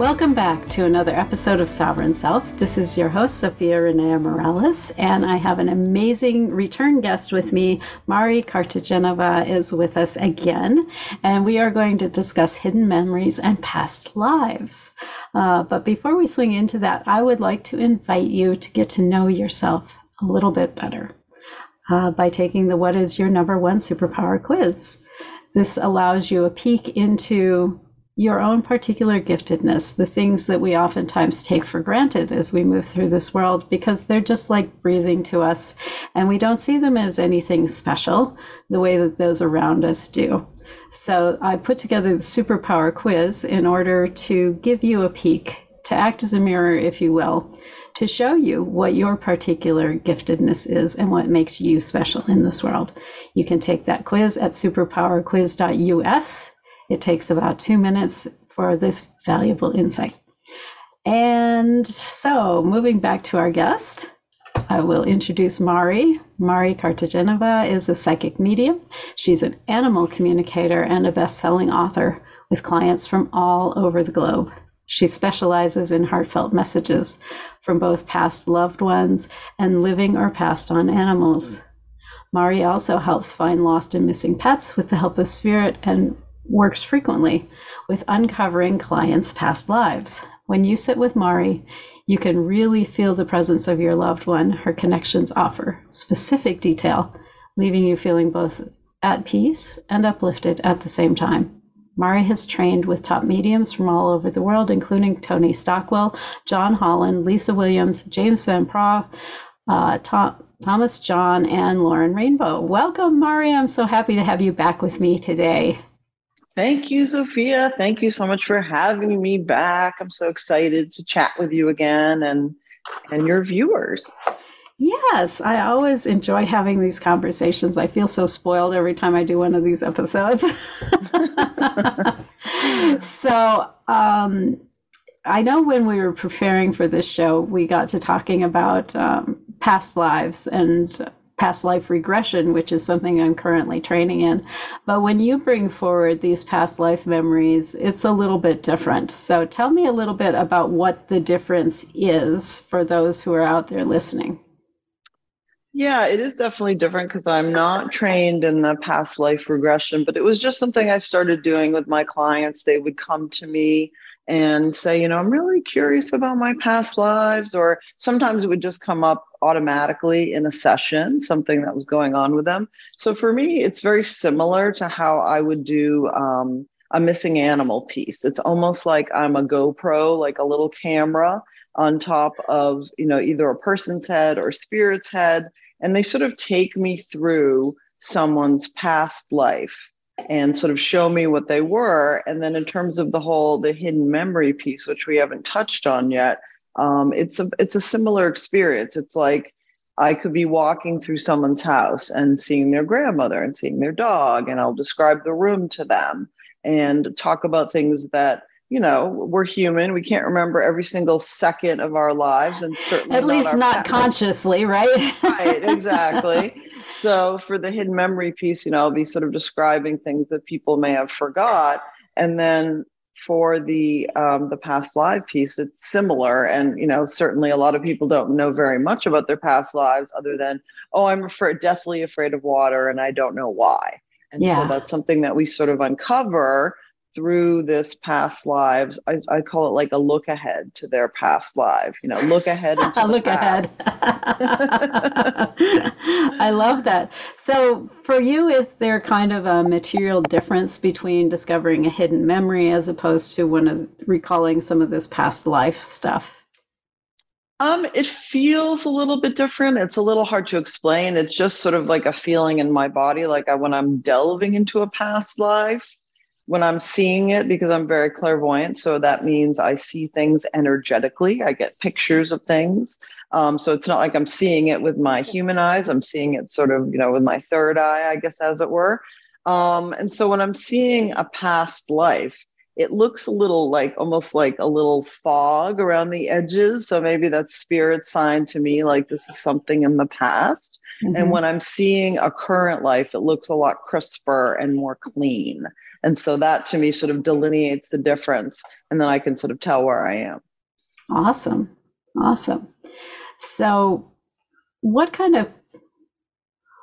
Welcome back to another episode of Sovereign Self. This is your host, Zofia Renea Morales, and I have an amazing return guest with me. Mari Cartagenova is with us again, and we are going to discuss hidden memories and past lives. Uh, but before we swing into that, I would like to invite you to get to know yourself a little bit better uh, by taking the What is Your Number One Superpower quiz. This allows you a peek into your own particular giftedness, the things that we oftentimes take for granted as we move through this world, because they're just like breathing to us, and we don't see them as anything special the way that those around us do. So I put together the superpower quiz in order to give you a peek, to act as a mirror, if you will, to show you what your particular giftedness is and what makes you special in this world. You can take that quiz at superpowerquiz.us it takes about two minutes for this valuable insight. And so, moving back to our guest, I will introduce Mari. Mari Cartagenova is a psychic medium. She's an animal communicator and a best selling author with clients from all over the globe. She specializes in heartfelt messages from both past loved ones and living or passed on animals. Mari also helps find lost and missing pets with the help of spirit and works frequently with uncovering clients' past lives. When you sit with Mari, you can really feel the presence of your loved one. Her connections offer specific detail, leaving you feeling both at peace and uplifted at the same time. Mari has trained with top mediums from all over the world, including Tony Stockwell, John Holland, Lisa Williams, James Van uh, Tom, Thomas John, and Lauren Rainbow. Welcome, Mari. I'm so happy to have you back with me today. Thank you, Zofia. Thank you so much for having me back. I'm so excited to chat with you again and and your viewers. Yes, I always enjoy having these conversations. I feel so spoiled every time I do one of these episodes. so, um, I know when we were preparing for this show, we got to talking about um, past lives and past life regression, which is something I'm currently training in. But when you bring forward these past life memories, it's a little bit different. So tell me a little bit about what the difference is for those who are out there listening. Yeah, it is definitely different because I'm not trained in the past life regression, but it was just something I started doing with my clients. They would come to me and say, you know, I'm really curious about my past lives, or sometimes it would just come up automatically in a session, something that was going on with them. So for me, it's very similar to how I would do um, a missing animal piece. It's almost like I'm a GoPro, like a little camera on top of, you know, either a person's head or spirit's head. And they sort of take me through someone's past life and sort of show me what they were. And then in terms of the whole the hidden memory piece, which we haven't touched on yet, um, it's a it's a similar experience. It's like I could be walking through someone's house and seeing their grandmother and seeing their dog, and I'll describe the room to them and talk about things that you know we're human we can't remember every single second of our lives and certainly at least not, not consciously right right exactly so for the hidden memory piece, you know, I'll be sort of describing things that people may have forgot. And then for the um, the past live piece, it's similar. And you know, certainly a lot of people don't know very much about their past lives, other than oh, I'm afraid, deathly afraid of water, and I don't know why. And yeah. so that's something that we sort of uncover through this past lives I, I call it like a look ahead to their past lives you know look ahead into look ahead i love that so for you is there kind of a material difference between discovering a hidden memory as opposed to one of recalling some of this past life stuff um, it feels a little bit different. It's a little hard to explain. It's just sort of like a feeling in my body, like I, when I'm delving into a past life, when I'm seeing it because I'm very clairvoyant. So that means I see things energetically. I get pictures of things. Um, so it's not like I'm seeing it with my human eyes. I'm seeing it sort of, you know, with my third eye, I guess, as it were. Um, and so when I'm seeing a past life, it looks a little like almost like a little fog around the edges. So maybe that's spirit sign to me, like this is something in the past. Mm-hmm. And when I'm seeing a current life, it looks a lot crisper and more clean. And so that to me sort of delineates the difference. And then I can sort of tell where I am. Awesome. Awesome. So, what kind of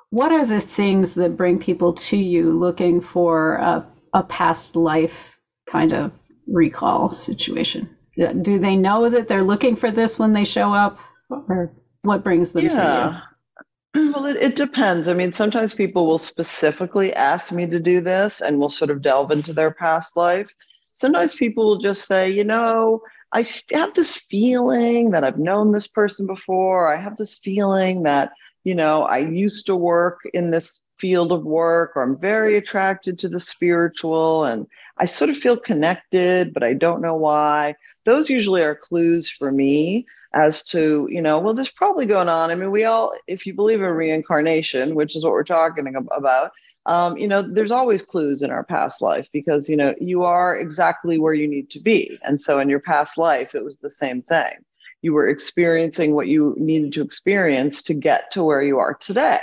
what are the things that bring people to you looking for a, a past life kind of recall situation? Do they know that they're looking for this when they show up, or what brings them yeah. to you? Well, it, it depends. I mean, sometimes people will specifically ask me to do this and we'll sort of delve into their past life. Sometimes people will just say, you know, I have this feeling that I've known this person before. I have this feeling that, you know, I used to work in this field of work or I'm very attracted to the spiritual and I sort of feel connected, but I don't know why. Those usually are clues for me as to you know well there's probably going on. I mean we all if you believe in reincarnation which is what we're talking about um, you know there's always clues in our past life because you know you are exactly where you need to be. And so in your past life it was the same thing. You were experiencing what you needed to experience to get to where you are today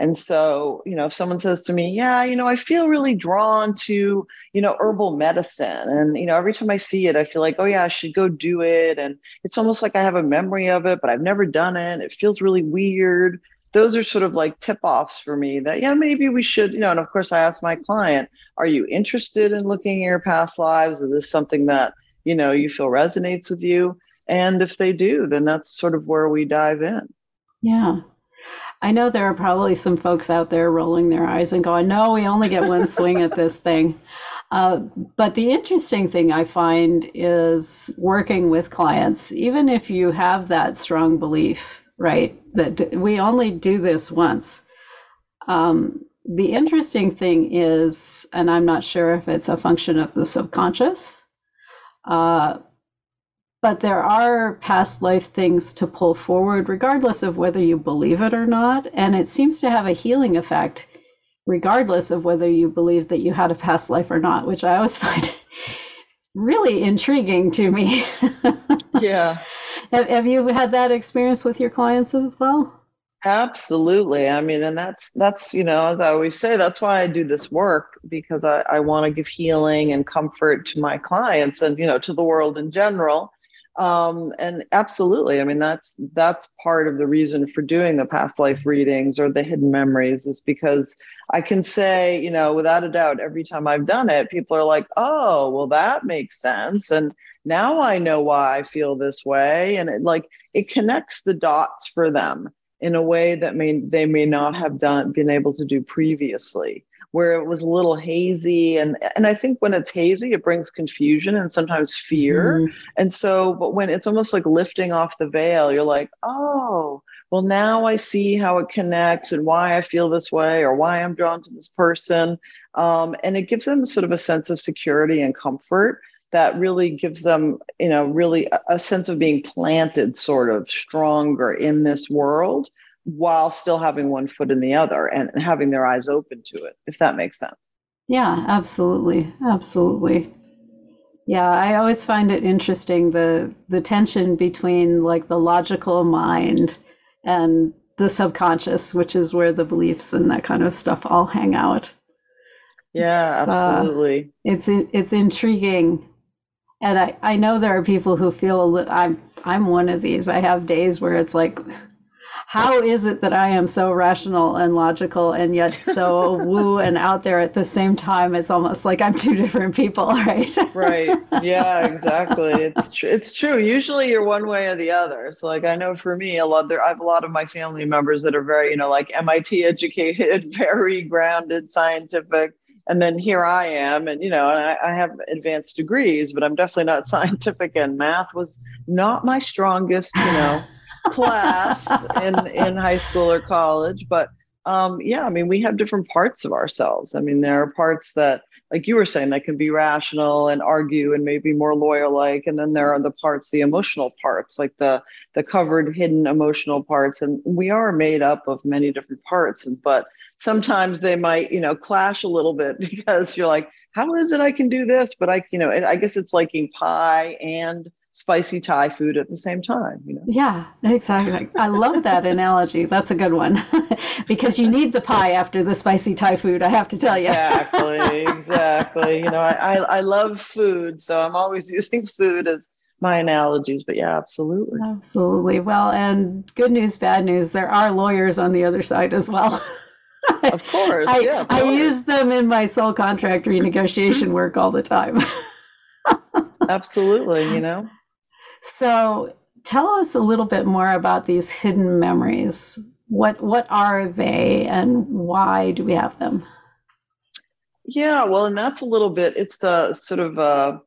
and so, you know, if someone says to me, yeah, you know, I feel really drawn to, you know, herbal medicine. And, you know, every time I see it, I feel like, oh, yeah, I should go do it. And it's almost like I have a memory of it, but I've never done it. It feels really weird. Those are sort of like tip offs for me that, yeah, maybe we should, you know, and of course, I ask my client, are you interested in looking at your past lives? Is this something that, you know, you feel resonates with you? And if they do, then that's sort of where we dive in. Yeah. I know there are probably some folks out there rolling their eyes and going, no, we only get one swing at this thing. Uh, but the interesting thing I find is working with clients, even if you have that strong belief, right, that we only do this once. Um, the interesting thing is, and I'm not sure if it's a function of the subconscious, uh, but there are past life things to pull forward, regardless of whether you believe it or not. And it seems to have a healing effect, regardless of whether you believe that you had a past life or not, which I always find really intriguing to me. yeah. Have, have you had that experience with your clients as well? Absolutely. I mean, and that's that's you know, as I always say, that's why I do this work because I, I want to give healing and comfort to my clients and you know to the world in general um, and absolutely. I mean that's that's part of the reason for doing the past life readings or the hidden memories is because i can say you know without a doubt every time i've done it people are like oh well that makes sense. And now i know why i feel this way. And it like it connects the dots for them in a way that may they may not have done been able to do previously where it was a little hazy and and I think when it's hazy it brings confusion and sometimes fear. Mm. and so but when it's almost like lifting off the veil you're like oh well now I see how it connects and why I feel this way or why I'm drawn to this person. Um, and it gives them sort of a sense of security and comfort that really gives them you know really a, a sense of being planted sort of stronger in this world while still having one foot in the other and having their eyes open to it, if that makes sense. Yeah, absolutely. Absolutely. Yeah, I always find it interesting the the tension between like the logical mind and the subconscious, which is where the beliefs and that kind of stuff all hang out. Yeah, it's, absolutely. Uh, it's it's intriguing, and I I know there are people who feel a li- I'm I'm one of these. I have days where it's like how is it that I am so rational and logical and yet so woo and out there at the same time? It's almost like I'm two different people, right? right. Yeah, exactly. It's tr- it's true. Usually you're one way or the other. So like I know for me, a lot there I have a lot of my family members that are very, you know, like MIT educated, very grounded, scientific. And then here I am, and you know, I, I have advanced degrees, but I'm definitely not scientific. And math was not my strongest, you know class in in high school or college but um, yeah i mean we have different parts of ourselves i mean there are parts that like you were saying, that can be rational and argue and maybe more lawyer like. And then there are the parts, the emotional parts, like the the covered, hidden emotional parts. And we are made up of many different parts. And but sometimes they might, you know, clash a little bit because you're like, how is it I can do this? But I, you know, I guess it's liking pie and spicy Thai food at the same time, you know? Yeah, exactly. I love that analogy. That's a good one because you need the pie after the spicy Thai food, I have to tell you. exactly, exactly. You know, I, I, I love food, so I'm always using food as my analogies, but yeah, absolutely. Absolutely. Well, and good news, bad news, there are lawyers on the other side as well. of course. I, yeah, I course. use them in my sole contract renegotiation work all the time. Absolutely, you know. So tell us a little bit more about these hidden memories. What what are they and why do we have them? Yeah, well, and that's a little bit. It's a sort of a,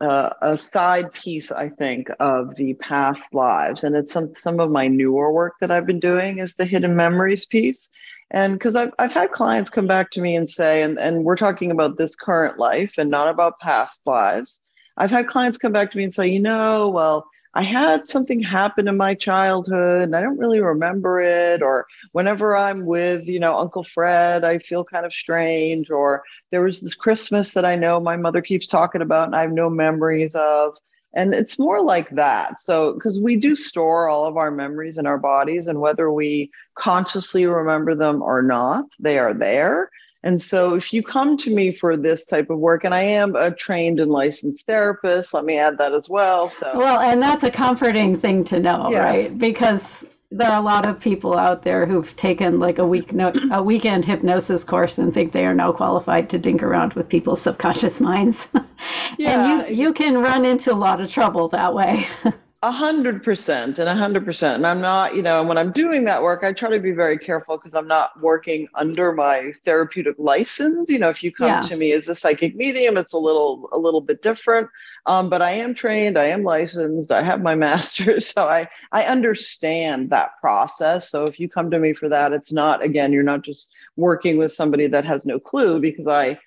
a, a side piece, I think, of the past lives, and it's some some of my newer work that I've been doing is the hidden memories piece. And because I've I've had clients come back to me and say, and and we're talking about this current life and not about past lives. I've had clients come back to me and say, you know, well, I had something happen in my childhood and I don't really remember it. Or whenever I'm with, you know, Uncle Fred, I feel kind of strange. Or there was this Christmas that I know my mother keeps talking about and I have no memories of. And it's more like that. So, because we do store all of our memories in our bodies, and whether we consciously remember them or not, they are there. And so, if you come to me for this type of work, and I am a trained and licensed therapist, let me add that as well. So, well, and that's a comforting thing to know, Yes. right? Because there are a lot of people out there who've taken like a week no, a weekend hypnosis course and think they are now qualified to dink around with people's subconscious minds. Yeah, and you you can run into a lot of trouble that way. A hundred percent and a hundred percent. And I'm not, you know, and when I'm doing that work, I try to be very careful because I'm not working under my therapeutic license. You know, if you come Yeah. to me as a psychic medium, it's a little, a little bit different. Um, but I am trained, I am licensed, I have my master's, so I I understand that process. So if you come to me for that, it's not again, you're not just working with somebody that has no clue because I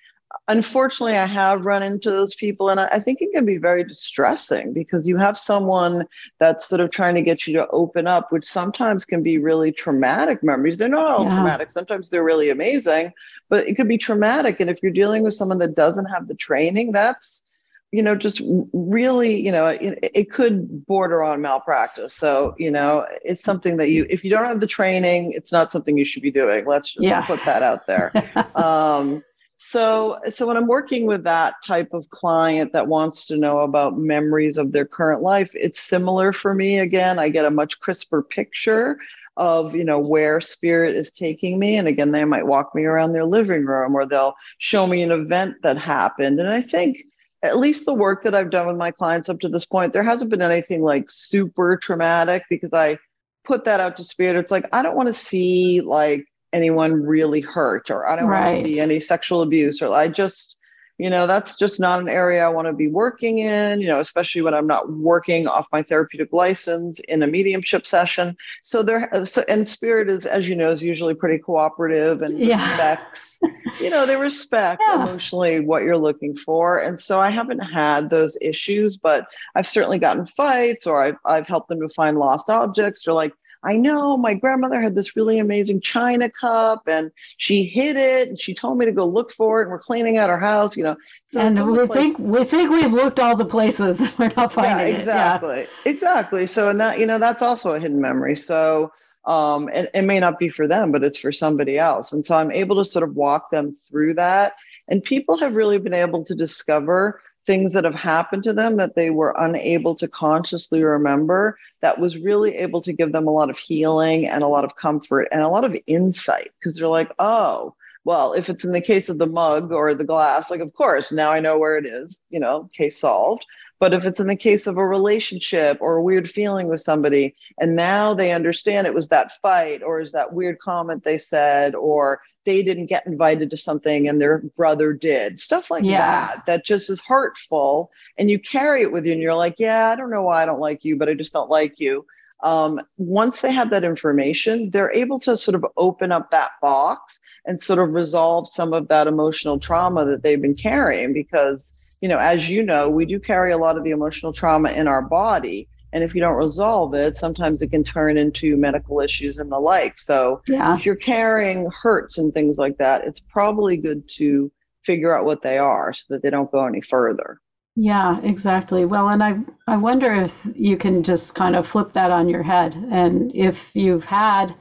unfortunately i have run into those people and I, I think it can be very distressing because you have someone that's sort of trying to get you to open up which sometimes can be really traumatic memories. They're not all Yeah. traumatic. Sometimes they're really amazing but it could be traumatic. And if you're dealing with someone that doesn't have the training that's you know just really you know it, it could border on malpractice. So you know it's something that you if you don't have the training it's not something you should be doing. Let's just Yeah. put that out there. Um, so so when i'm working with that type of client that wants to know about memories of their current life it's similar for me again. I get a much crisper picture of you know where spirit is taking me. And again they might walk me around their living room or they'll show me an event that happened. And i think at least the work that i've done with my clients up to this point there hasn't been anything like super traumatic because i put that out to spirit. It's like i don't want to see like anyone really hurt or I don't want to see any sexual abuse or I just you know that's just not an area I want to be working in you know especially when I'm not working off my therapeutic license in a mediumship session so there uh, so, and spirit is as you know is usually pretty cooperative and Yeah. respects you know they respect Yeah. emotionally what you're looking for and so I haven't had those issues but I've certainly gotten fights or I've I've helped them to find lost objects or like I know my grandmother had this really amazing china cup and she hid it and she told me to go look for it and we're cleaning out our house, you know. So and we like- think we think we've looked all the places. and We're not finding yeah, it. exactly. Exactly. So and that, you know, that's also a hidden memory. So um it, it may not be for them, but it's for somebody else. And so I'm able to sort of walk them through that. And people have really been able to discover things that have happened to them that they were unable to consciously remember that was really able to give them a lot of healing and a lot of comfort and a lot of insight. Because they're like oh well if it's in the case of the mug or the glass like of course now i know where it is you know case solved. But if it's in the case of a relationship or a weird feeling with somebody and now they understand it was that fight or is that weird comment they said or they didn't get invited to something and their brother did stuff like Yeah. that that just is hurtful and you carry it with you and you're like yeah i don't know why i don't like you but i just don't like you um, once they have that information, they're able to sort of open up that box and sort of resolve some of that emotional trauma that they've been carrying. Because, you know, as you know, we do carry a lot of the emotional trauma in our body. And if you don't resolve it, sometimes it can turn into medical issues and the like. So yeah. if you're carrying hurts and things like that, it's probably good to figure out what they are so that they don't go any further. Yeah, exactly. Well, and I I wonder if you can just kind of flip that on your head and if you've had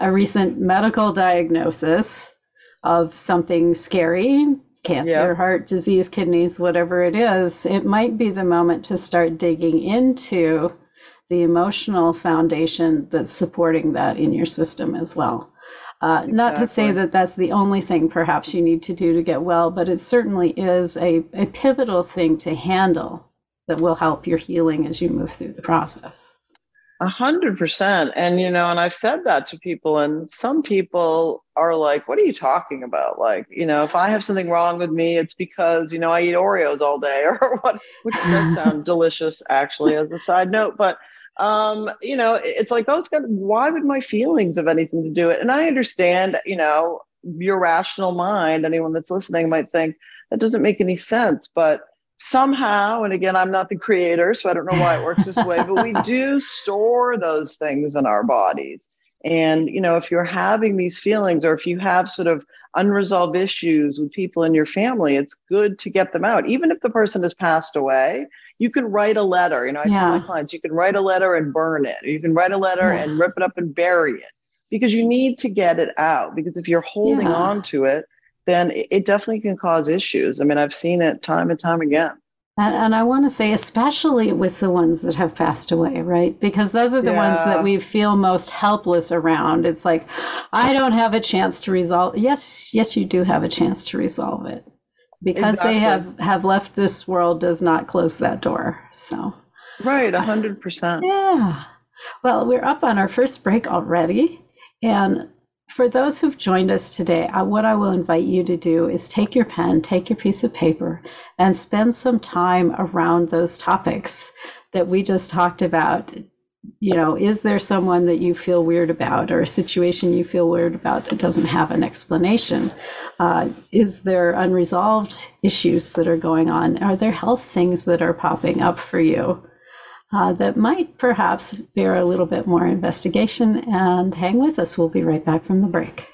a recent medical diagnosis of something scary, cancer, yeah. heart disease, kidneys, whatever it is, it might be the moment to start digging into the emotional foundation that's supporting that in your system as well. Uh, exactly. Not to say that that's the only thing perhaps you need to do to get well, but it certainly is a, a pivotal thing to handle that will help your healing as you move through the process. A hundred percent. And, you know, and I've said that to people, and some people are like, what are you talking about? Like, you know, if I have something wrong with me, it's because, you know, I eat Oreos all day or what, which does sound delicious, actually, as a side note. But, um, you know, it's like oh, it's got why would my feelings have anything to do with it? And I understand, you know, your rational mind, anyone that's listening might think that doesn't make any sense, but somehow, and again, I'm not the creator, so I don't know why it works this way, but we do store those things in our bodies. And, you know, if you're having these feelings or if you have sort of unresolved issues with people in your family, it's good to get them out. Even if the person has passed away, you can write a letter. You know, I yeah. tell my clients, you can write a letter and burn it. You can write a letter yeah. and rip it up and bury it because you need to get it out. Because if you're holding yeah. on to it, then it definitely can cause issues. I mean, I've seen it time and time again. And, and I want to say, especially with the ones that have passed away, right? Because those are the yeah. ones that we feel most helpless around. It's like, I don't have a chance to resolve. Yes, yes, you do have a chance to resolve it. Because exactly. they have, have left this world does not close that door. So, right, a uh, hundred percent. Yeah. Well, we're up on our first break already. And for those who've joined us today, I, what I will invite you to do is take your pen, take your piece of paper, and spend some time around those topics that we just talked about. You know, is there someone that you feel weird about, or a situation you feel weird about that doesn't have an explanation? Uh, is there unresolved issues that are going on? Are there health things that are popping up for you? Uh, that might perhaps bear a little bit more investigation. And hang with us, we'll be right back from the break.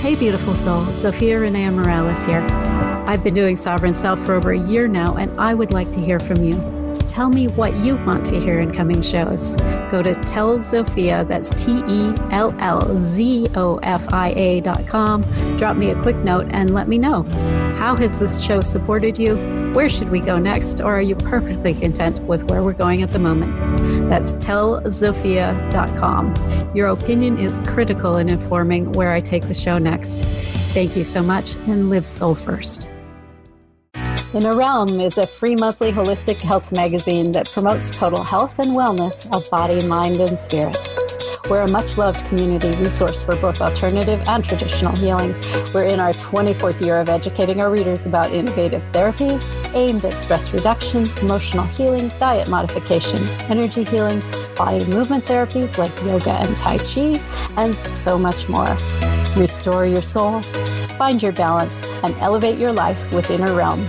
Hey, beautiful soul. Zofia Renea Morales here. I've been doing Sovereign Self for over a year now, and I would like to hear from you. Tell me what you want to hear in coming shows. Go to Tell Zofia, that's T E L L Z O F I A dot com. Drop me a quick note and let me know. How has this show supported you? Where should we go next? Or are you perfectly content with where we're going at the moment? That's tellzofia.com. Your opinion is critical in informing where I take the show next. Thank you so much and live soul first. Inner Realm is a free monthly holistic health magazine that promotes total health and wellness of body, mind, and spirit. We're a much loved community resource for both alternative and traditional healing. We're in our 24th year of educating our readers about innovative therapies aimed at stress reduction, emotional healing, diet modification, energy healing, body movement therapies like yoga and Tai Chi, and so much more. Restore your soul, find your balance, and elevate your life with Inner Realm.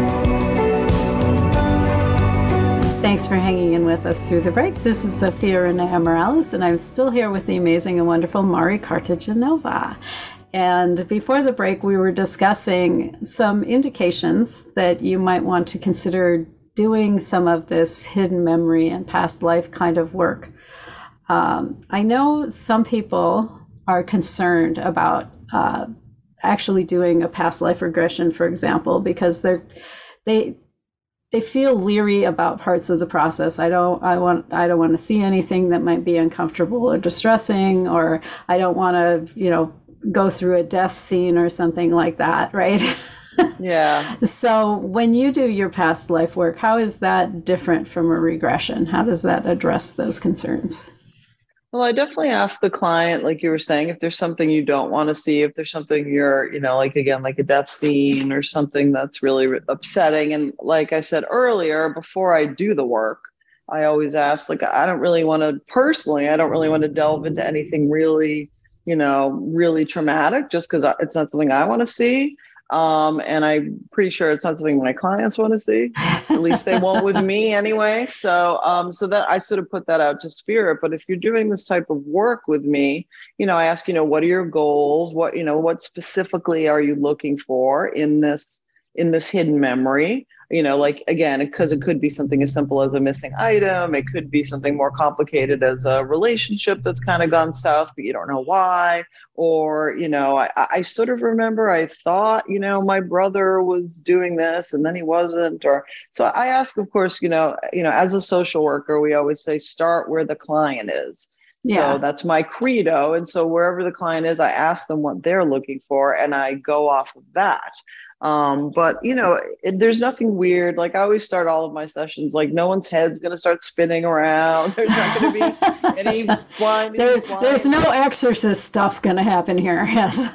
Thanks for hanging in with us through the break. This is Zofia Renea Morales, and I'm still here with the amazing and wonderful Mari Cartagenova. And before the break, we were discussing some indications that you might want to consider doing some of this hidden memory and past life kind of work. Um, I know some people are concerned about uh, actually doing a past life regression, for example, because they're they they feel leery about parts of the process. I don't I want I don't want to see anything that might be uncomfortable or distressing or I don't want to, you know, go through a death scene or something like that, right? Yeah. so when you do your past life work, how is that different from a regression? How does that address those concerns? Well, I definitely ask the client, like you were saying, if there's something you don't want to see, if there's something you're, you know, like again, like a death scene or something that's really upsetting. And like I said earlier, before I do the work, I always ask, like, I don't really want to personally, I don't really want to delve into anything really, you know, really traumatic just because it's not something I want to see. Um, and I'm pretty sure it's not something my clients want to see. At least they won't with me anyway. So, um, so that I sort of put that out to spirit. But if you're doing this type of work with me, you know, I ask, you know, what are your goals? What, you know, what specifically are you looking for in this in this hidden memory? You know like again because it could be something as simple as a missing item it could be something more complicated as a relationship that's kind of gone south but you don't know why or you know I, I sort of remember i thought you know my brother was doing this and then he wasn't or so i ask of course you know you know as a social worker we always say start where the client is yeah. So that's my credo. And so wherever the client is, I ask them what they're looking for and I go off of that. Um, but you know, it, there's nothing weird. Like I always start all of my sessions, like no one's head's going to start spinning around. There's not going to be any blind. There's, there's no exorcist stuff going to happen here. Yes.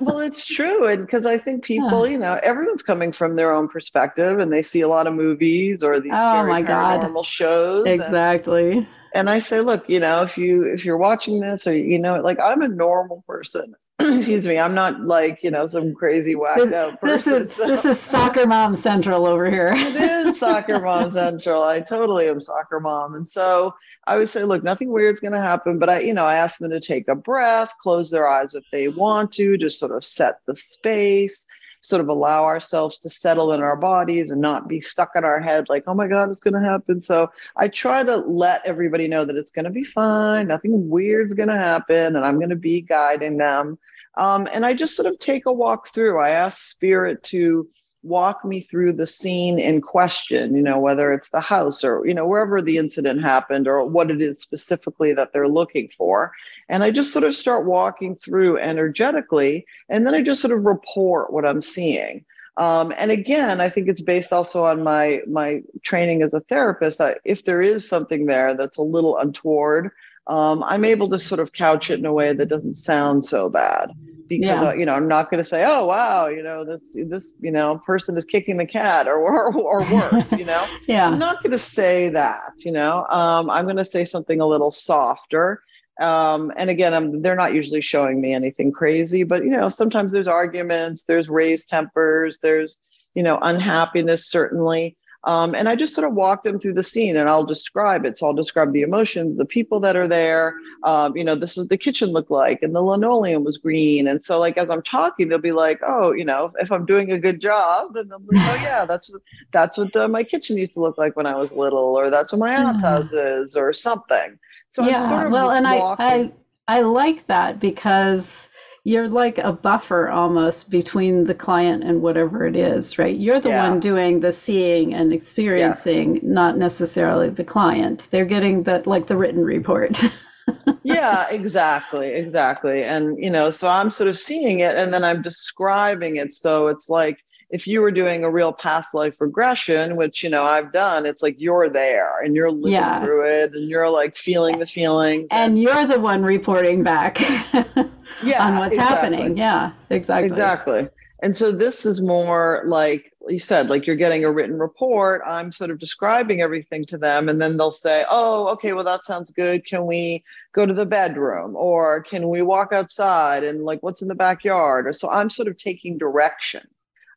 well, it's true. And because I think people, yeah. you know, everyone's coming from their own perspective and they see a lot of movies or these oh, scary my paranormal God. shows. Exactly. And, and I say, look, you know, if you if you're watching this or you know, like I'm a normal person. excuse me, I'm not like, you know, some crazy whacked out person. This is so. this is soccer mom central over here. it is soccer mom central. I totally am soccer mom. And so I would say, look, nothing weird's gonna happen. But I, you know, I ask them to take a breath, close their eyes if they want to, just sort of set the space sort of allow ourselves to settle in our bodies and not be stuck in our head like, oh my God, it's going to happen. So I try to let everybody know that it's going to be fine. Nothing weird's going to happen. And I'm going to be guiding them. Um, and I just sort of take a walk through. I ask spirit to walk me through the scene in question, you know, whether it's the house or, you know, wherever the incident happened or what it is specifically that they're looking for. And I just sort of start walking through energetically. And then I just sort of report what I'm seeing. Um, and again, I think it's based also on my my training as a therapist. If there is something there that's a little untoward, um, I'm able to sort of couch it in a way that doesn't sound so bad because yeah. uh, you know I'm not going to say, oh wow, you know this this you know person is kicking the cat or or, or worse, you know. yeah, I'm not going to say that. You know, um, I'm going to say something a little softer. Um, and again, I'm, they're not usually showing me anything crazy, but you know, sometimes there's arguments, there's raised tempers, there's you know unhappiness certainly. Um, and I just sort of walk them through the scene and I'll describe it. So I'll describe the emotions, the people that are there. Um, you know, this is the kitchen looked like, and the linoleum was green. And so, like, as I'm talking, they'll be like, oh, you know, if I'm doing a good job, then they'll be like, oh, yeah, that's, that's what the, my kitchen used to look like when I was little, or that's what my aunt's house is, or something. So yeah, sort of well, and I, I, I like that because you're like a buffer almost between the client and whatever it is, right? You're the yeah. one doing the seeing and experiencing, yes. not necessarily the client. They're getting the like the written report. yeah, exactly, exactly. And you know, so I'm sort of seeing it and then I'm describing it so it's like if you were doing a real past life regression, which you know I've done, it's like you're there and you're living yeah. through it and you're like feeling the feelings. And, and you're the one reporting back yeah, on what's exactly. happening. Yeah, exactly. Exactly. And so this is more like you said, like you're getting a written report. I'm sort of describing everything to them, and then they'll say, Oh, okay, well, that sounds good. Can we go to the bedroom? Or can we walk outside and like what's in the backyard? Or so I'm sort of taking direction.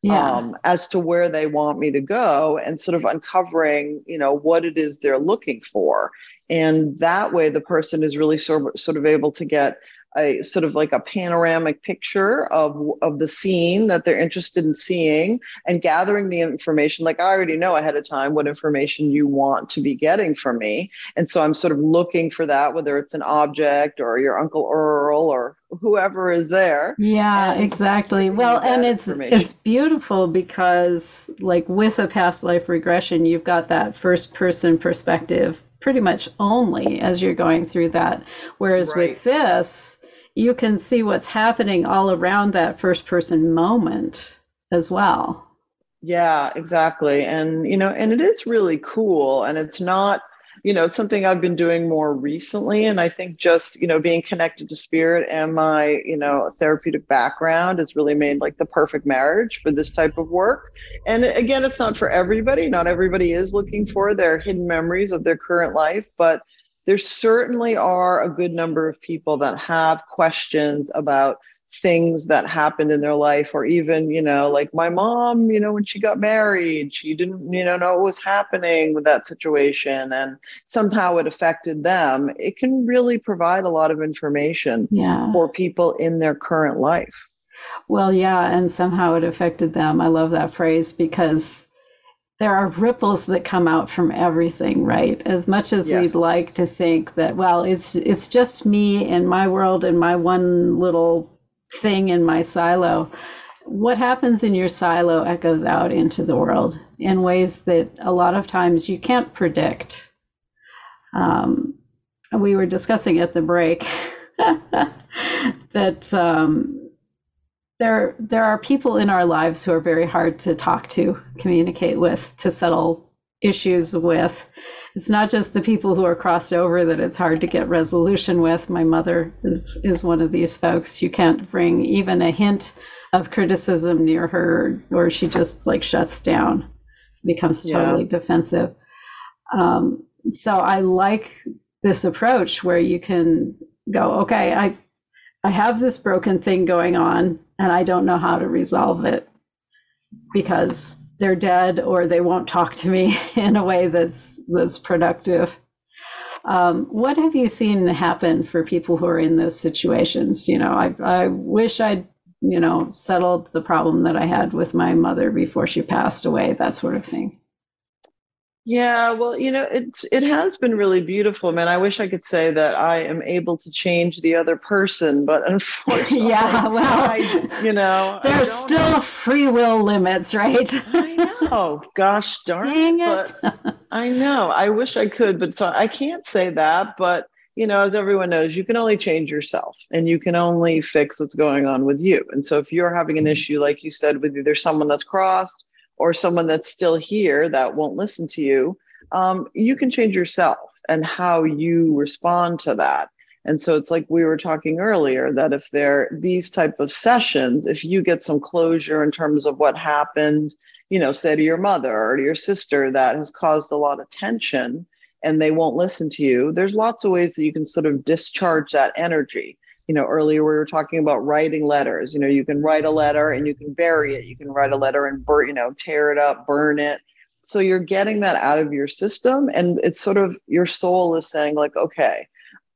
Yeah. Um, as to where they want me to go and sort of uncovering you know what it is they're looking for and that way the person is really sort of, sort of able to get a sort of like a panoramic picture of of the scene that they're interested in seeing and gathering the information. Like i already know ahead of time what information you want to be getting from me. And so i'm sort of looking for that whether it's an object or your uncle earl or whoever is there. Yeah exactly. well and it's it's beautiful because like with a past life regression you've got that first person perspective pretty much only as you're going through that. Whereas right. with this you can see what's happening all around that first person moment as well. Yeah, exactly. And, you know, and it is really cool. And it's not, you know, it's something I've been doing more recently. And I think just, you know, being connected to spirit and my, you know, therapeutic background has really made like the perfect marriage for this type of work. And again, it's not for everybody. Not everybody is looking for their hidden memories of their current life, but there certainly are a good number of people that have questions about things that happened in their life or even you know like my mom you know when she got married she didn't you know know what was happening with that situation and somehow it affected them. It can really provide a lot of information yeah. for people in their current life. Well yeah and somehow it affected them. I love that phrase because there are ripples that come out from everything right? As much as yes. we'd like to think that well it's it's just me and my world and my one little thing in my silo. What happens in your silo echoes out into the world in ways that a lot of times you can't predict. Um, we were discussing at the break that um, there there are people in our lives who are very hard to talk to, communicate with, to settle issues with. It's not just the people who are crossed over that it's hard to get resolution with. My mother is is one of these folks. You can't bring even a hint of criticism near her, or she just like shuts down, becomes totally yeah. defensive. Um, so I like this approach where you can go, okay, I I have this broken thing going on and I don't know how to resolve it because they're dead or they won't talk to me in a way that's that's productive. Um, what have you seen happen for people who are in those situations? You know, I I wish I'd you know settled the problem that I had with my mother before she passed away, that sort of thing. Yeah, well, you know, it's it has been really beautiful, man. I wish I could say that I am able to change the other person, but unfortunately, yeah, well, I, you know, there's still free will limits, right? I know. Gosh darn Dang it! I know. I wish I could, but so I can't say that. But you know, as everyone knows, you can only change yourself, and you can only fix what's going on with you. And so, if you're having an mm-hmm. issue, like you said, with either someone that's crossed or someone that's still here that won't listen to you, um, you can change yourself and how you respond to that. And so it's like we were talking earlier that if there these type of sessions, if you get some closure in terms of what happened, you know, say to your mother or to your sister that has caused a lot of tension and they won't listen to you, there's lots of ways that you can sort of discharge that energy you know earlier we were talking about writing letters. You know you can write a letter and you can bury it. You can write a letter and burn you know tear it up burn it. So you're getting that out of your system and it's sort of your soul is saying like okay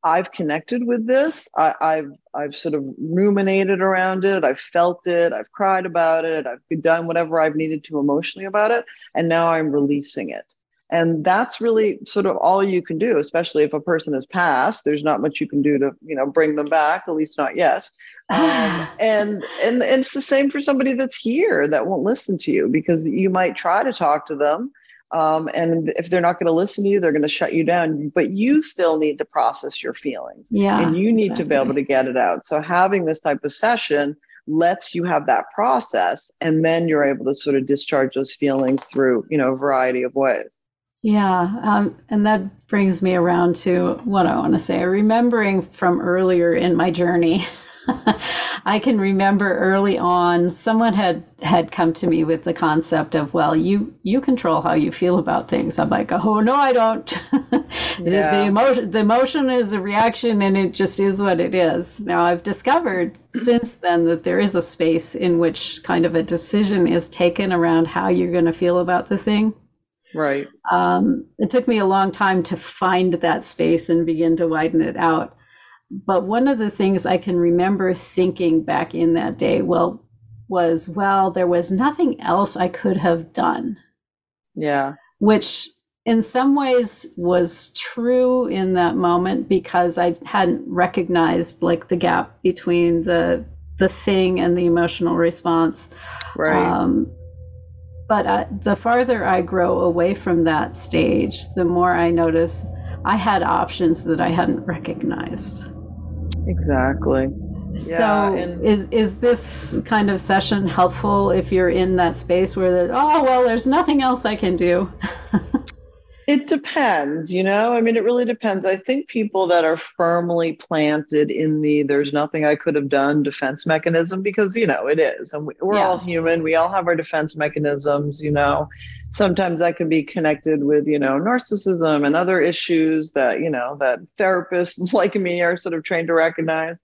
i've connected with this. I, i've i've sort of ruminated around it. I've felt it. I've cried about it. I've done whatever i've needed to emotionally about it and now i'm releasing it and that's really sort of all you can do especially if a person has passed. There's not much you can do to you know bring them back at least not yet. Um, and, and and it's the same for somebody that's here that won't listen to you because you might try to talk to them um, and if they're not going to listen to you they're going to shut you down. But you still need to process your feelings. Yeah and you need exactly. to be able to get it out. So having this type of session lets you have that process and then you're able to sort of discharge those feelings through you know a variety of ways yeah um, and that brings me around to what i want to say remembering from earlier in my journey I can remember early on someone had had come to me with the concept of, well, you you control how you feel about things. I'm like, oh no, I don't. the, the emotion the emotion is a reaction, and it just is what it is. Now I've discovered since then that there is a space in which kind of a decision is taken around how you're going to feel about the thing. Right. Um, it took me a long time to find that space and begin to widen it out but one of the things I can remember thinking back in that day, well, was, well, there was nothing else I could have done. Yeah. Which in some ways was true in that moment because I hadn't recognized like the gap between the the thing and the emotional response. Right. Um, but I, the farther I grow away from that stage, the more I notice I had options that I hadn't recognized. Exactly. So yeah, and- is is this kind of session helpful if you're in that space where oh well there's nothing else I can do? it depends, you know. I mean it really depends. I think people that are firmly planted in the there's nothing I could have done defense mechanism because you know it is and we, are yeah. all human. We all have our defense mechanisms, you know sometimes that can be connected with you know narcissism and other issues that you know that therapists like me are sort of trained to recognize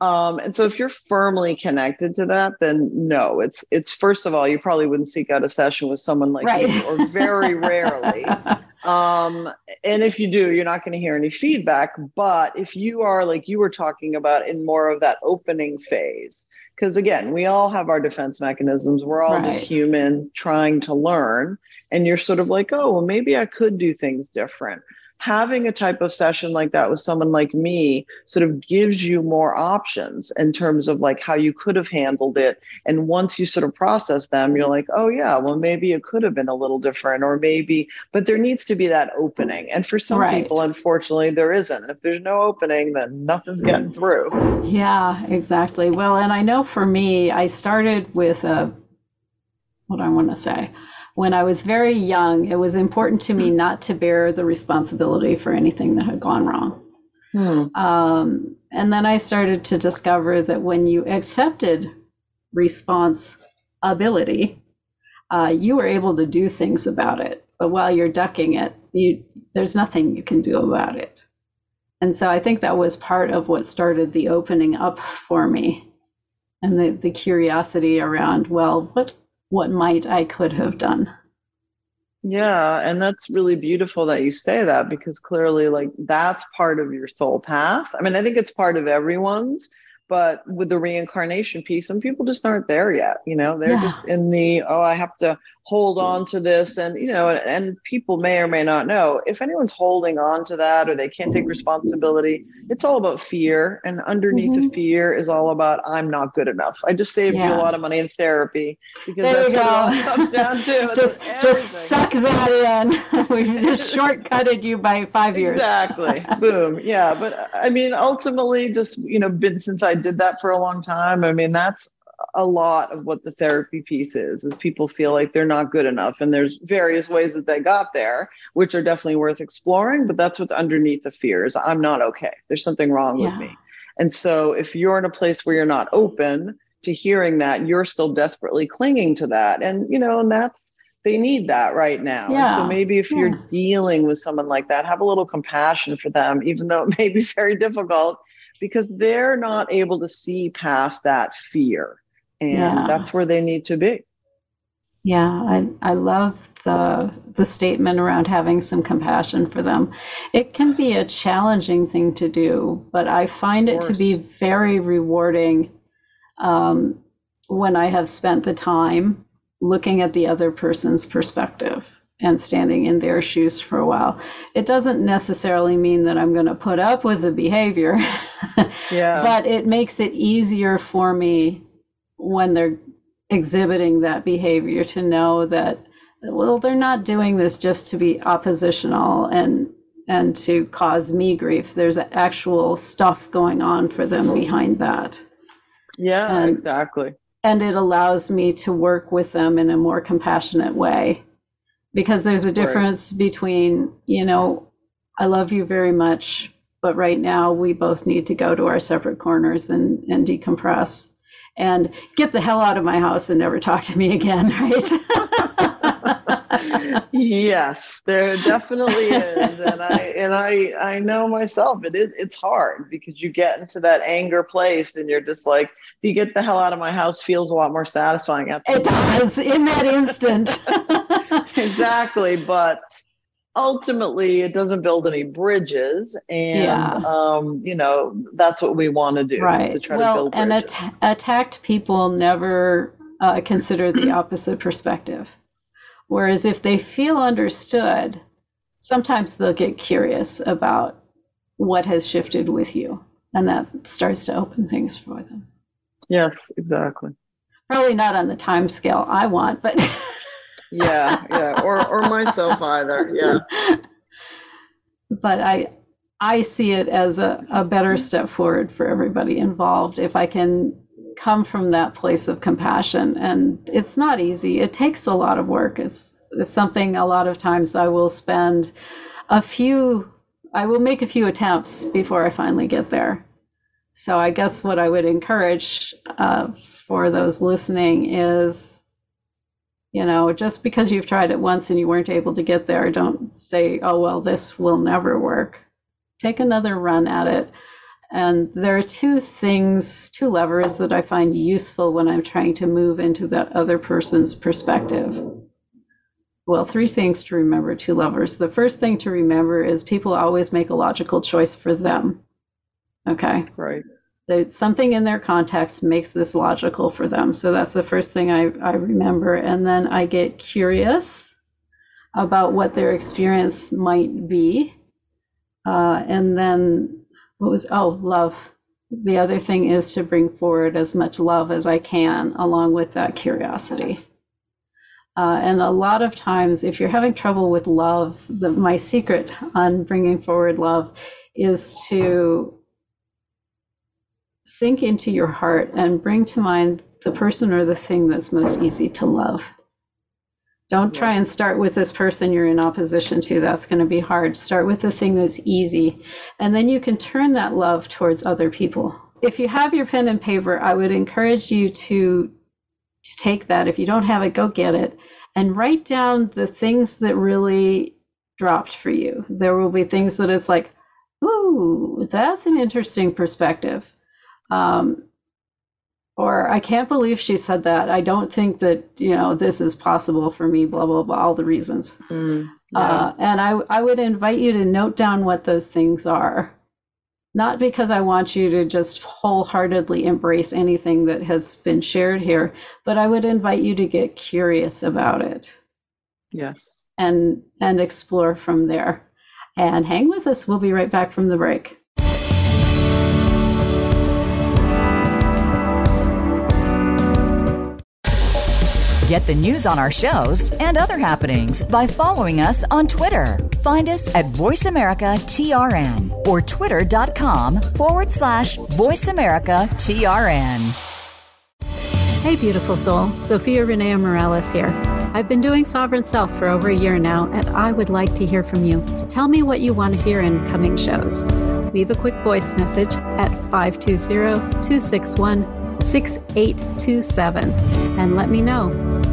um, and so if you're firmly connected to that then no it's it's first of all you probably wouldn't seek out a session with someone like right. me or very rarely um, and if you do you're not going to hear any feedback but if you are like you were talking about in more of that opening phase because again we all have our defense mechanisms we're all right. just human trying to learn and you're sort of like oh well maybe i could do things different having a type of session like that with someone like me sort of gives you more options in terms of like how you could have handled it. And once you sort of process them you're like oh yeah well maybe it could have been a little different or maybe but there needs to be that opening. And for some right. people unfortunately there isn't. If there's no opening then nothing's getting through. Yeah exactly. Well and i know for me i started with a what i want to say when I was very young, it was important to me hmm. not to bear the responsibility for anything that had gone wrong. Hmm. Um, and then I started to discover that when you accepted responsibility, uh, you were able to do things about it. But while you're ducking it, you, there's nothing you can do about it. And so I think that was part of what started the opening up for me and the, the curiosity around, well, what what might I could have done. Yeah, and that's really beautiful that you say that because clearly, like, that's part of your soul path. I mean, I think it's part of everyone's, but with the reincarnation piece, some people just aren't there yet. You know, they're yeah. just in the, oh, I have to hold on to this and you know and people may or may not know if anyone's holding on to that or they can't take responsibility it's all about fear and underneath mm-hmm. the fear is all about i'm not good enough. I just saved yeah. you a lot of money in therapy because there that's what it all comes down to. Just just suck that in. We just shortcutted you by five years. Exactly. Boom. Yeah but i mean ultimately just you know been since i did that for a long time i mean that's a lot of what the therapy piece is is people feel like they're not good enough and there's various ways that they got there which are definitely worth exploring but that's what's underneath the fears i'm not okay there's something wrong yeah. with me and so if you're in a place where you're not open to hearing that you're still desperately clinging to that and you know and that's they need that right now yeah. and so maybe if yeah. you're dealing with someone like that have a little compassion for them even though it may be very difficult because they're not able to see past that fear and yeah. that's where they need to be yeah I, I love the the statement around having some compassion for them it can be a challenging thing to do but i find it to be very rewarding um, when i have spent the time looking at the other person's perspective and standing in their shoes for a while. It doesn't necessarily mean that I'm going to put up with the behavior. yeah. But it makes it easier for me when they're exhibiting that behavior to know that well they're not doing this just to be oppositional and and to cause me grief. There's actual stuff going on for them behind that. Yeah, And- exactly. and it allows me to work with them in a more compassionate way. Because there's a difference between you know i love you very much but right now we both need to go to our separate corners and, and decompress and get the hell out of my house and never talk to me again right yes, there definitely is, and I and I I know myself. It is it's hard because you get into that anger place, and you're just like, "You get the hell out of my house." Feels a lot more satisfying after. it does in that instant exactly, but ultimately, it doesn't build any bridges, and Yeah. um, you know that's what we want to do. is to right try to well build and bridges. at- attacked people never uh, consider the opposite perspective whereas if they feel understood sometimes they'll get curious about what has shifted with you and that starts to open things for them yes, exactly. probably not on the time scale i want but Yeah, yeah, or or myself either. Yeah. but I I see it as a, a better step forward for everybody involved if I can come from that place of compassion. And it's not easy. It takes a lot of work. It's it's something a lot of times I will spend a few I will make a few attempts before I finally get there. So I guess what I would encourage uh, for those listening is you know, just because you've tried it once and you weren't able to get there, don't say, oh, well, this will never work. Take another run at it. And there are two things, two levers that I find useful when I'm trying to move into that other person's perspective. Well, three things to remember, two levers. The first thing to remember is people always make a logical choice for them. Okay Right. Something in their context makes this logical for them. So that's the first thing I, I remember. And then I get curious about what their experience might be. Uh, and then what was, oh, love. The other thing is to bring forward as much love as I can along with that curiosity. Uh, and a lot of times, if you're having trouble with love, the, my secret on bringing forward love is to sink into your heart and bring to mind the person or the thing that's most easy to love. Don't try and start with this person you're in opposition to. That's going to be hard. Start with the thing that's easy, and then you can turn that love towards other people. If you have your pen and paper, I would encourage you to to take that. If you don't have it, go get it and write down the things that really dropped for you. There will be things that it's like, ooh, that's an interesting perspective. Um, or I can't believe she said that. I don't think that you know this is possible for me. Blah blah blah. All the reasons. Mm, yeah. Uh, and I I would invite you to note down what those things are. Not because I want you to just wholeheartedly embrace anything that has been shared here, but I would invite you to get curious about it yes. and and explore from there. And hang with us. We'll be right back from the break. Get the news on our shows and other happenings by following us on Twitter. Find us at VoiceAmericaTRN or twitter.com forward slash VoiceAmericaTRN. Hey, beautiful soul. Zofia Renea Morales here. I've been doing Sovereign Self for over a year now, and I would like to hear from you. Tell me what you want to hear in coming shows. Leave a quick voice message at 520 261 6827 and let me know.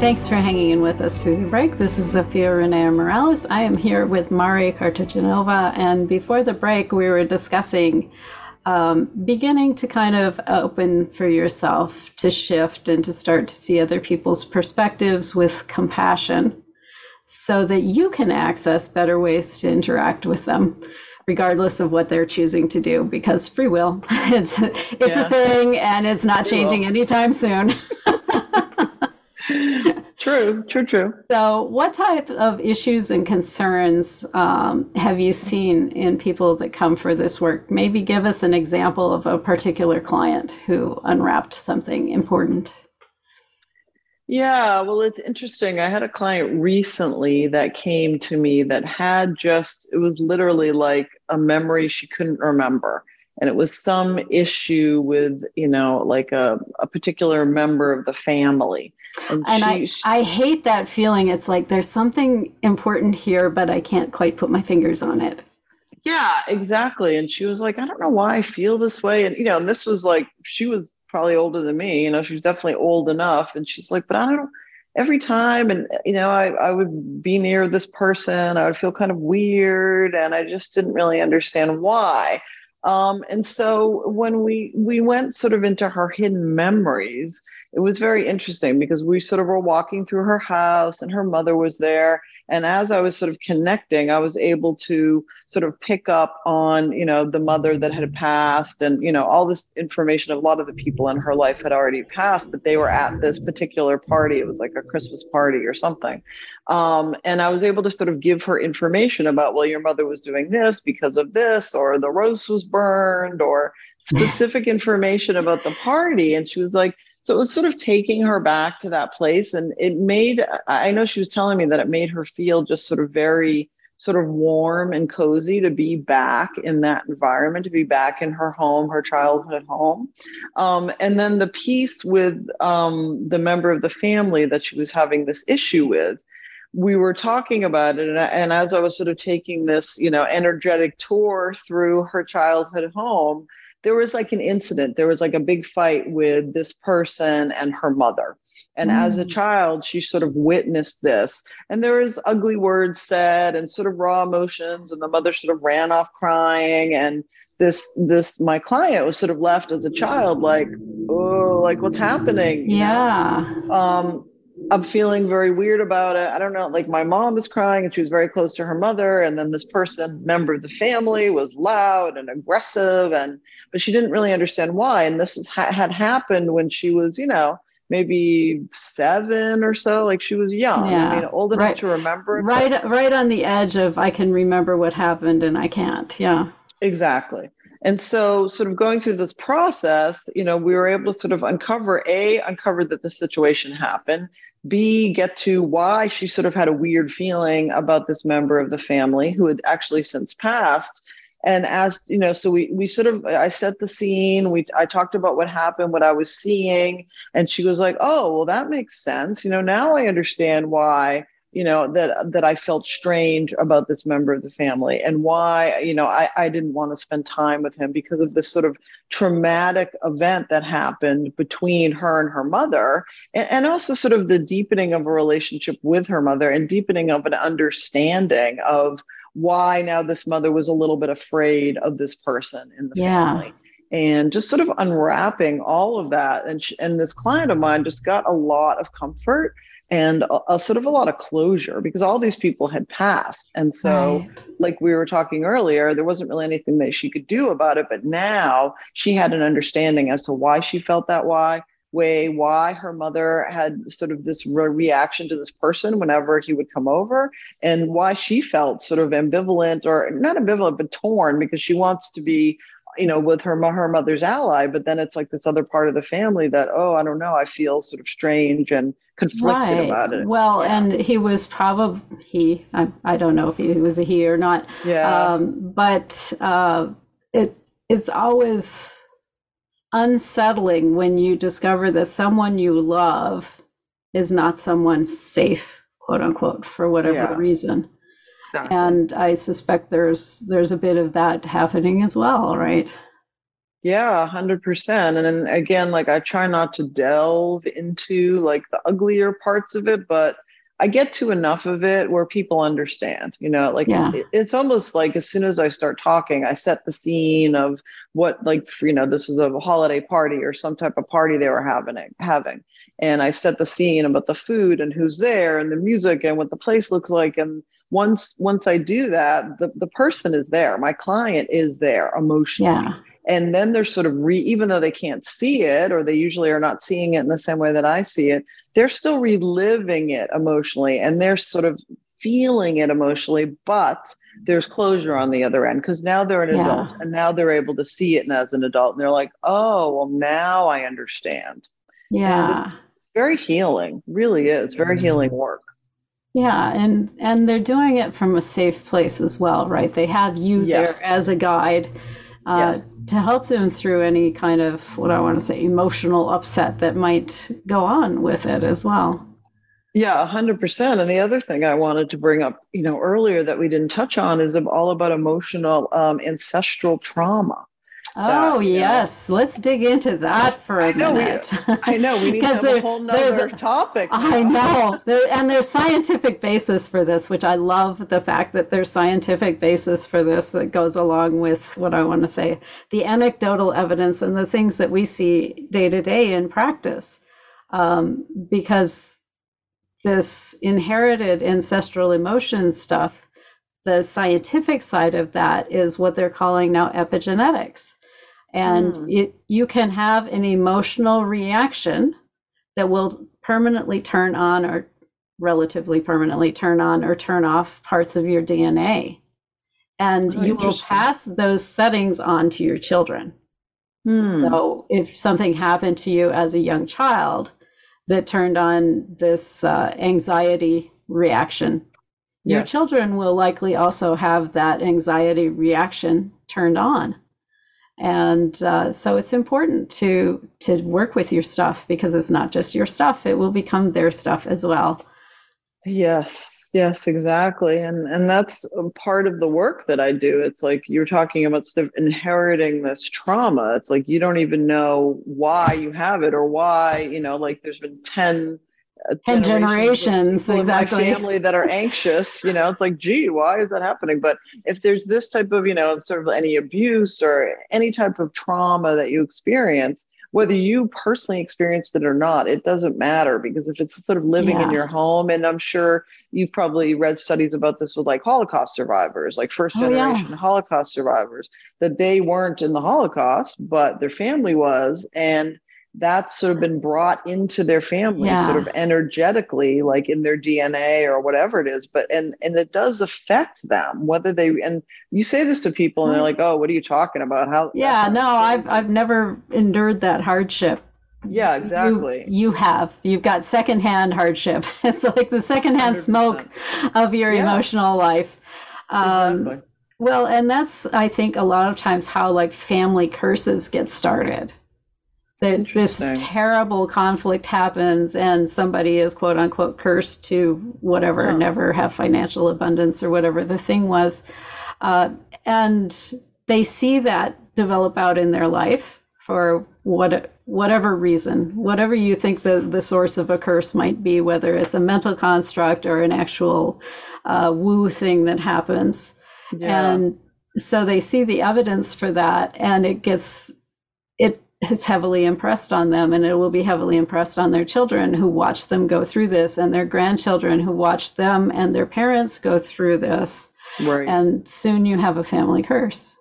Thanks for hanging in with us through the break. This is Zofia Renea Morales. I am here with Mari Cartagenova, and before the break, we were discussing um, beginning to kind of open for yourself to shift and to start to see other people's perspectives with compassion so that you can access better ways to interact with them regardless of what they're choosing to do because free will it's it's yeah. a thing and it's not free changing will. anytime soon true, true, true. So, what type of issues and concerns um, have you seen in people that come for this work? Maybe give us an example of a particular client who unwrapped something important. Yeah, well, it's interesting. I had a client recently that came to me that had just, it was literally like a memory she couldn't remember and it was some issue with you know like a, a particular member of the family and, and I, I hate that feeling. It's like there's something important here but i can't quite put my fingers on it. Yeah exactly. And she was like i don't know why i feel this way. And you know and this was like she was probably older than me you know she was definitely old enough. And she's like but i don't every time and you know I, I would be near this person i would feel kind of weird and i just didn't really understand why. Um, and so when we we went sort of into her hidden memories, it was very interesting because we sort of were walking through her house and her mother was there. And as i was sort of connecting i was able to sort of pick up on you know the mother that had passed and you know all this information a lot of the people in her life had already passed but they were at this particular party. It was like a christmas party or something. Um, and i was able to sort of give her information about well your mother was doing this because of this or the roast was burned or specific information about the party. And she was like so it was sort of taking her back to that place and it made i know she was telling me that it made her feel just sort of very sort of warm and cozy to be back in that environment to be back in her home her childhood home. Um, and then the piece with um, the member of the family that she was having this issue with we were talking about it and, and as i was sort of taking this you know energetic tour through her childhood home there was like an incident. There was like a big fight with this person and her mother. And mm. as a mm. child she sort of witnessed this. And there was ugly words said and sort of raw emotions and the mother sort of ran off crying. And this this my client was sort of left as a child like oh like what's happening? Yeah. Um I'm feeling very weird about it. I don't know. Like my mom was crying and she was very close to her mother. And then this person, member of the family, was loud and aggressive. And, but she didn't really understand why. And this is, had happened when she was, you know, maybe seven or so. Like she was young. Yeah. I mean, old enough right. to remember. Right, right on the edge of I can remember what happened and I can't. Yeah. Exactly. And so, sort of going through this process, you know, we were able to sort of uncover A, uncover that the situation happened, B, get to why she sort of had a weird feeling about this member of the family who had actually since passed. And as you know, so we we sort of I set the scene. We I talked about what happened, what I was seeing, and she was like, "Oh, well, that makes sense. You know, now I understand why you know that that i felt strange about this member of the family and why you know i, I didn't want to spend time with him because of this sort of traumatic event that happened between her and her mother and, and also sort of the deepening of a relationship with her mother and deepening of an understanding of why now this mother was a little bit afraid of this person in the yeah. family and just sort of unwrapping all of that and, she, and this client of mine just got a lot of comfort and a, a, sort of a lot of closure because all these people had passed. And so, right. like we were talking earlier, there wasn't really anything that she could do about it. But now she had an understanding as to why she felt that way, way why her mother had sort of this re- reaction to this person whenever he would come over, and why she felt sort of ambivalent or not ambivalent, but torn because she wants to be you know, with her her mother's ally, but then it's like this other part of the family that, oh, I don't know, I feel sort of strange and conflicted right. about it. Well, yeah. and he was probably he. I, I don't know if he was a he or not. Yeah. Um, but uh, it it's always unsettling when you discover that someone you love is not someone safe, quote unquote, for whatever yeah. reason. Exactly. And I suspect there's there's a bit of that happening as well, right? Yeah, hundred percent. And then again, like I try not to delve into like the uglier parts of it, but I get to enough of it where people understand, you know, like yeah. it, it's almost like as soon as I start talking, I set the scene of what, like, you know, this was a holiday party or some type of party they were having, having. And I set the scene about the food and who's there and the music and what the place looks like. And once, once I do that, the, the person is there. My client is there emotionally. Yeah and then they're sort of re even though they can't see it or they usually are not seeing it in the same way that i see it they're still reliving it emotionally and they're sort of feeling it emotionally but there's closure on the other end because now they're an yeah. adult and now they're able to see it as an adult and they're like oh well now i understand yeah it's very healing really is very mm-hmm. healing work yeah, and and they're doing it from a safe place as well, right? They have you yes. there as a guide uh, yes. to help them through any kind of what I want to say emotional upset that might go on with it as well. Yeah, 100%. And the other thing I wanted to bring up, you know, earlier that we didn't touch on is all about emotional um, ancestral trauma. Oh yes, know. let's dig into that for a I know, minute. We, I know we need to have a whole nother a, topic. Now. I know, there, and there's scientific basis for this, which I love the fact that there's scientific basis for this that goes along with what I want to say, the anecdotal evidence and the things that we see day to day in practice, um, because this inherited ancestral emotion stuff the scientific side of that is what they're calling now epigenetics. And mm. it, you can have an emotional reaction that will permanently turn on or relatively permanently turn on or turn off parts of your DNA. And oh, you will pass those settings on to your children. Hmm. So if something happened to you as a young child that turned on this uh, anxiety reaction, your children will likely also have that anxiety reaction turned on. And uh, so it's important to to work with your stuff because it's not just your stuff it will become their stuff as well. Yes yes exactly. And and that's part of the work that i do. It's like you're talking about sort of inheriting this trauma. It's like you don't even know why you have it or why you know like there's been 10 uh, 10 generations, exactly family that are anxious you know it's like gee why is that happening but if there's this type of you know sort of any abuse or any type of trauma that you experience whether you personally experienced it or not it doesn't matter because if it's sort of living yeah. in your home and i'm sure you've probably read studies about this with like holocaust survivors like first generation oh, yeah. holocaust survivors that they weren't in the holocaust but their family was and that's sort of been brought into their family yeah. sort of energetically like in their dna or whatever it is but and and it does affect them whether they and you say this to people and they're like oh what are you talking about? How yeah no i've i've never endured that hardship. Yeah exactly. you, you have. You've got secondhand hardship. It's like the secondhand 100%. smoke of your yeah. emotional life. Um, exactly. well and that's i think a lot of times how like family curses get started that this terrible conflict happens and somebody is quote unquote cursed to whatever, oh. never have financial abundance or whatever the thing was. Uh, and they see that develop out in their life for what whatever reason, whatever you think the, the source of a curse might be, whether it's a mental construct or an actual uh, woo thing that happens. Yeah. And so they see the evidence for that and it gets it it's heavily impressed on them and it will be heavily impressed on their children who watch them go through this and their grandchildren who watch them and their parents go through this. Right. And soon you have a family curse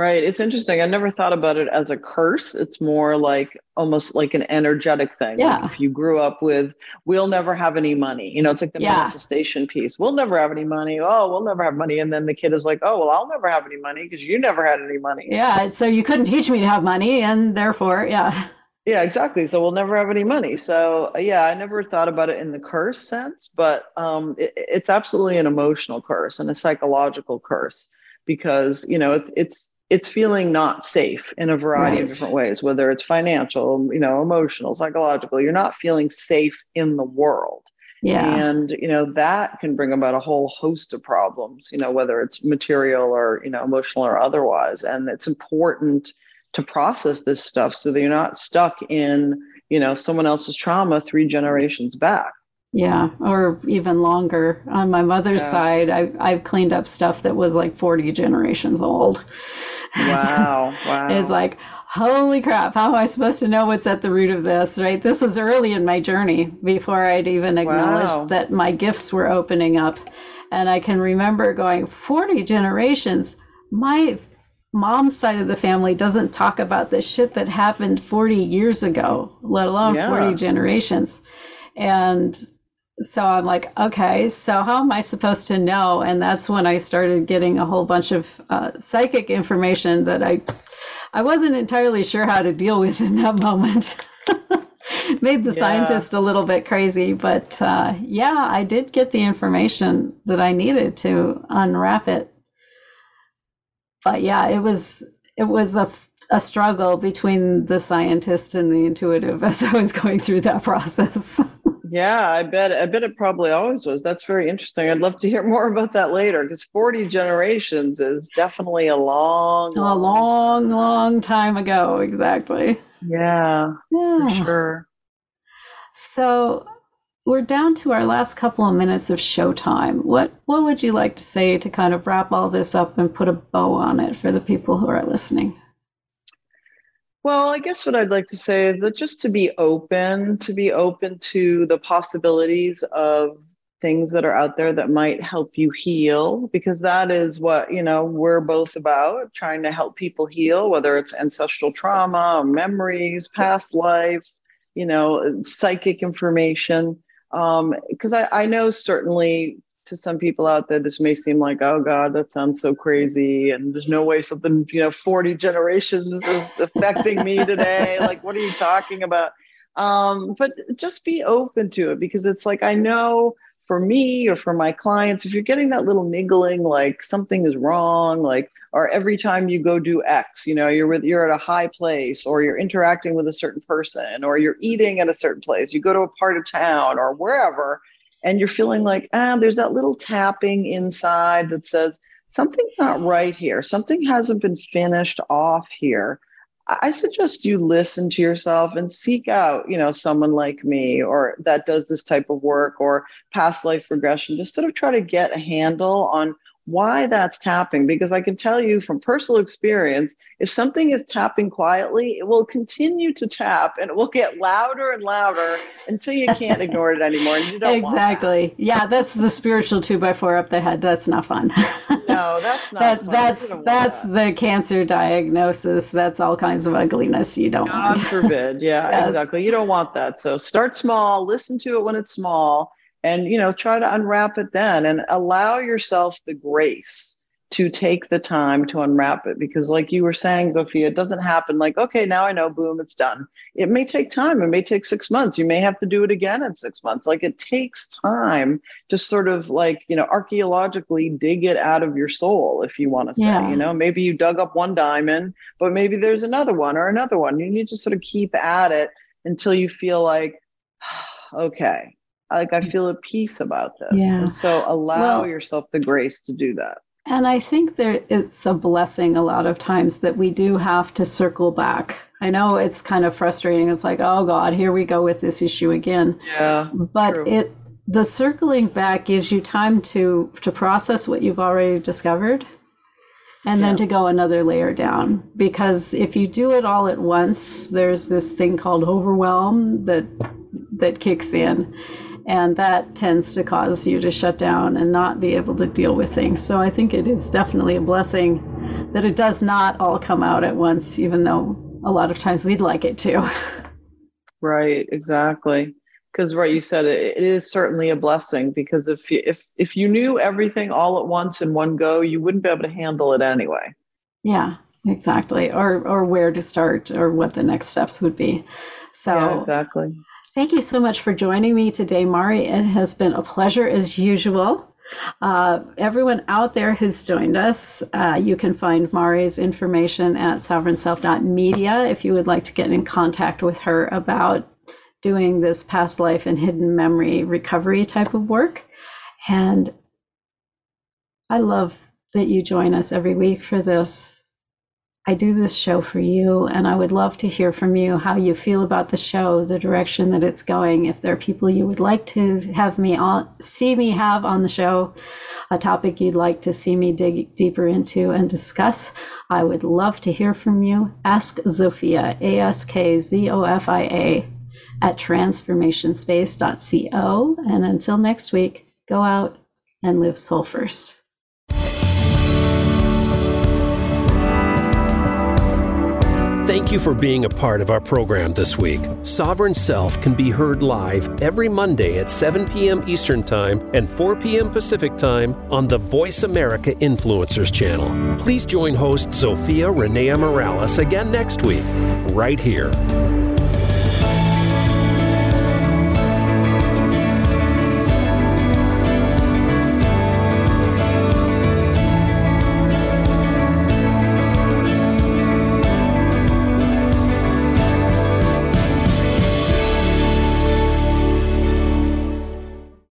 Right. It's interesting. I never thought about it as a curse. It's more like almost like an energetic thing. Yeah. Like if you grew up with, we'll never have any money. You know, it's like the Yeah. manifestation piece. We'll never have any money. Oh, we'll never have money. And then the kid is like, oh, well, I'll never have any money because you never had any money. Yeah. So you couldn't teach me to have money, and therefore, yeah. Yeah, exactly. So we'll never have any money. So uh, yeah, I never thought about it in the curse sense, but um, it, it's absolutely an emotional curse and a psychological curse because you know it's it's it's feeling not safe in a variety of different ways, whether it's financial, you know, emotional, psychological. You're not feeling safe in the world. Yeah. And you know that can bring about a whole host of problems, you know, whether it's material or you know emotional or otherwise. And it's important to process this stuff so that you're not stuck in you know someone else's trauma three generations back. Yeah, or even longer. On my mother's Yeah. side, I, I've cleaned up stuff that was like 40 generations old. Wow! Wow! It's like, holy crap, how am I supposed to know what's at the root of this, right? This was early in my journey before I'd even acknowledged Wow. that my gifts were opening up. And I can remember going, 40 generations, my mom's side of the family doesn't talk about the shit that happened 40 years ago, let alone Yeah. 40 generations. And so I'm like, okay, so how am I supposed to know? And that's when I started getting a whole bunch of uh, psychic information that I, I wasn't entirely sure how to deal with in that moment. Made the Yeah. scientist a little bit crazy, but uh, yeah, I did get the information that I needed to unwrap it. But yeah, it was it was a, a struggle between the scientist and the intuitive as I was going through that process. Yeah, I bet. I bet it probably always was. That's very interesting. I'd love to hear more about that later because 40 generations is definitely a long, a long, long time ago, exactly. Yeah, Yeah. for sure. So we're down to our last couple of minutes of showtime. What what would you like to say to kind of wrap all this up and put a bow on it for the people who are listening? Well, I guess what I'd like to say is that just to be open, to be open to the possibilities of things that are out there that might help you heal, because that is what, you know, we're both about trying to help people heal, whether it's ancestral trauma, memories, past life, you know, psychic information. Um, because I, I know certainly to some people out there, this may seem like, oh God, that sounds so crazy. And there's no way something, you know, 40 generations is affecting me today. Like, what are you talking about? Um, but just be open to it because it's like, I know for me or for my clients, if you're getting that little niggling, like something is wrong, like, or every time you go do X, you know, you're with, you're at a high place or you're interacting with a certain person or you're eating at a certain place, you go to a part of town or wherever, and you're feeling like, ah, there's that little tapping inside that says something's not right here. Something hasn't been finished off here. I suggest you listen to yourself and seek out, you know, someone like me or that does this type of work or past life regression. Just sort of try to get a handle on why that's tapping because I can tell you from personal experience, if something is tapping quietly, it will continue to tap and it will get louder and louder until you can't ignore it anymore. And you don't want that. exactly. Yeah, that's the spiritual two by four up the head. That's not fun. No, that's not. that fun. That's that's that. the cancer diagnosis. That's all kinds of ugliness you don't want. God want. forbid. Yeah, Yes. exactly. You don't want that. So start small, listen to it when it's small, and you know, try to unwrap it then and allow yourself the grace to take the time to unwrap it. Because like you were saying Zofia it doesn't happen like okay now I know boom it's done. It may take time. It may take 6 months. You may have to do it again in 6 months. Like it takes time to sort of like you know archaeologically dig it out of your soul if you want to say Yeah. you know? Maybe you dug up one diamond but maybe there's another one or another one. You need to sort of keep at it until you feel like okay like i feel at peace about this Yeah. and so allow Well- yourself the grace to do that And I think there it's a blessing a lot of times that we do have to circle back. I know it's kind of frustrating. It's like, oh God, here we go with this issue again. yeah But true. it the circling back gives you time to to process what you've already discovered and then to go another layer down because if you do it all at once there's this thing called overwhelm that that kicks in and that tends to cause you to shut down and not be able to deal with things so i think it is definitely a blessing that it does not all come out at once, even though a lot of times we'd like it to. Right, exactly. Because right, you said it, it is certainly a blessing because if you, if if you knew everything all at once in one go, you wouldn't be able to handle it anyway. Yeah, exactly. Or or where to start or what the next steps would be. So yeah, exactly. Thank you so much for joining me today, Mari. It has been a pleasure as usual. Uh, everyone out there who's joined us, uh, you can find Mari's information at sovereignself.media if you would like to get in contact with her about doing this past life and hidden memory recovery type of work. And I love that you join us every week for this I do this show for you, and I would love to hear from you how you feel about the show, the direction that it's going. If there are people you would like to have me on, see me have on the show, a topic you'd like to see me dig deeper into and discuss, I would love to hear from you. Ask Zofia, A S K Z O F I A, at transformationspace.co. And until next week, go out and live soul first. Thank you for being a part of our program this week. Sovereign Self can be heard live every Monday at 7 p.m. Eastern Time and 4 p.m. Pacific Time on the Voice America Influencers channel. Please join host Zofia Renea Morales again next week, right here.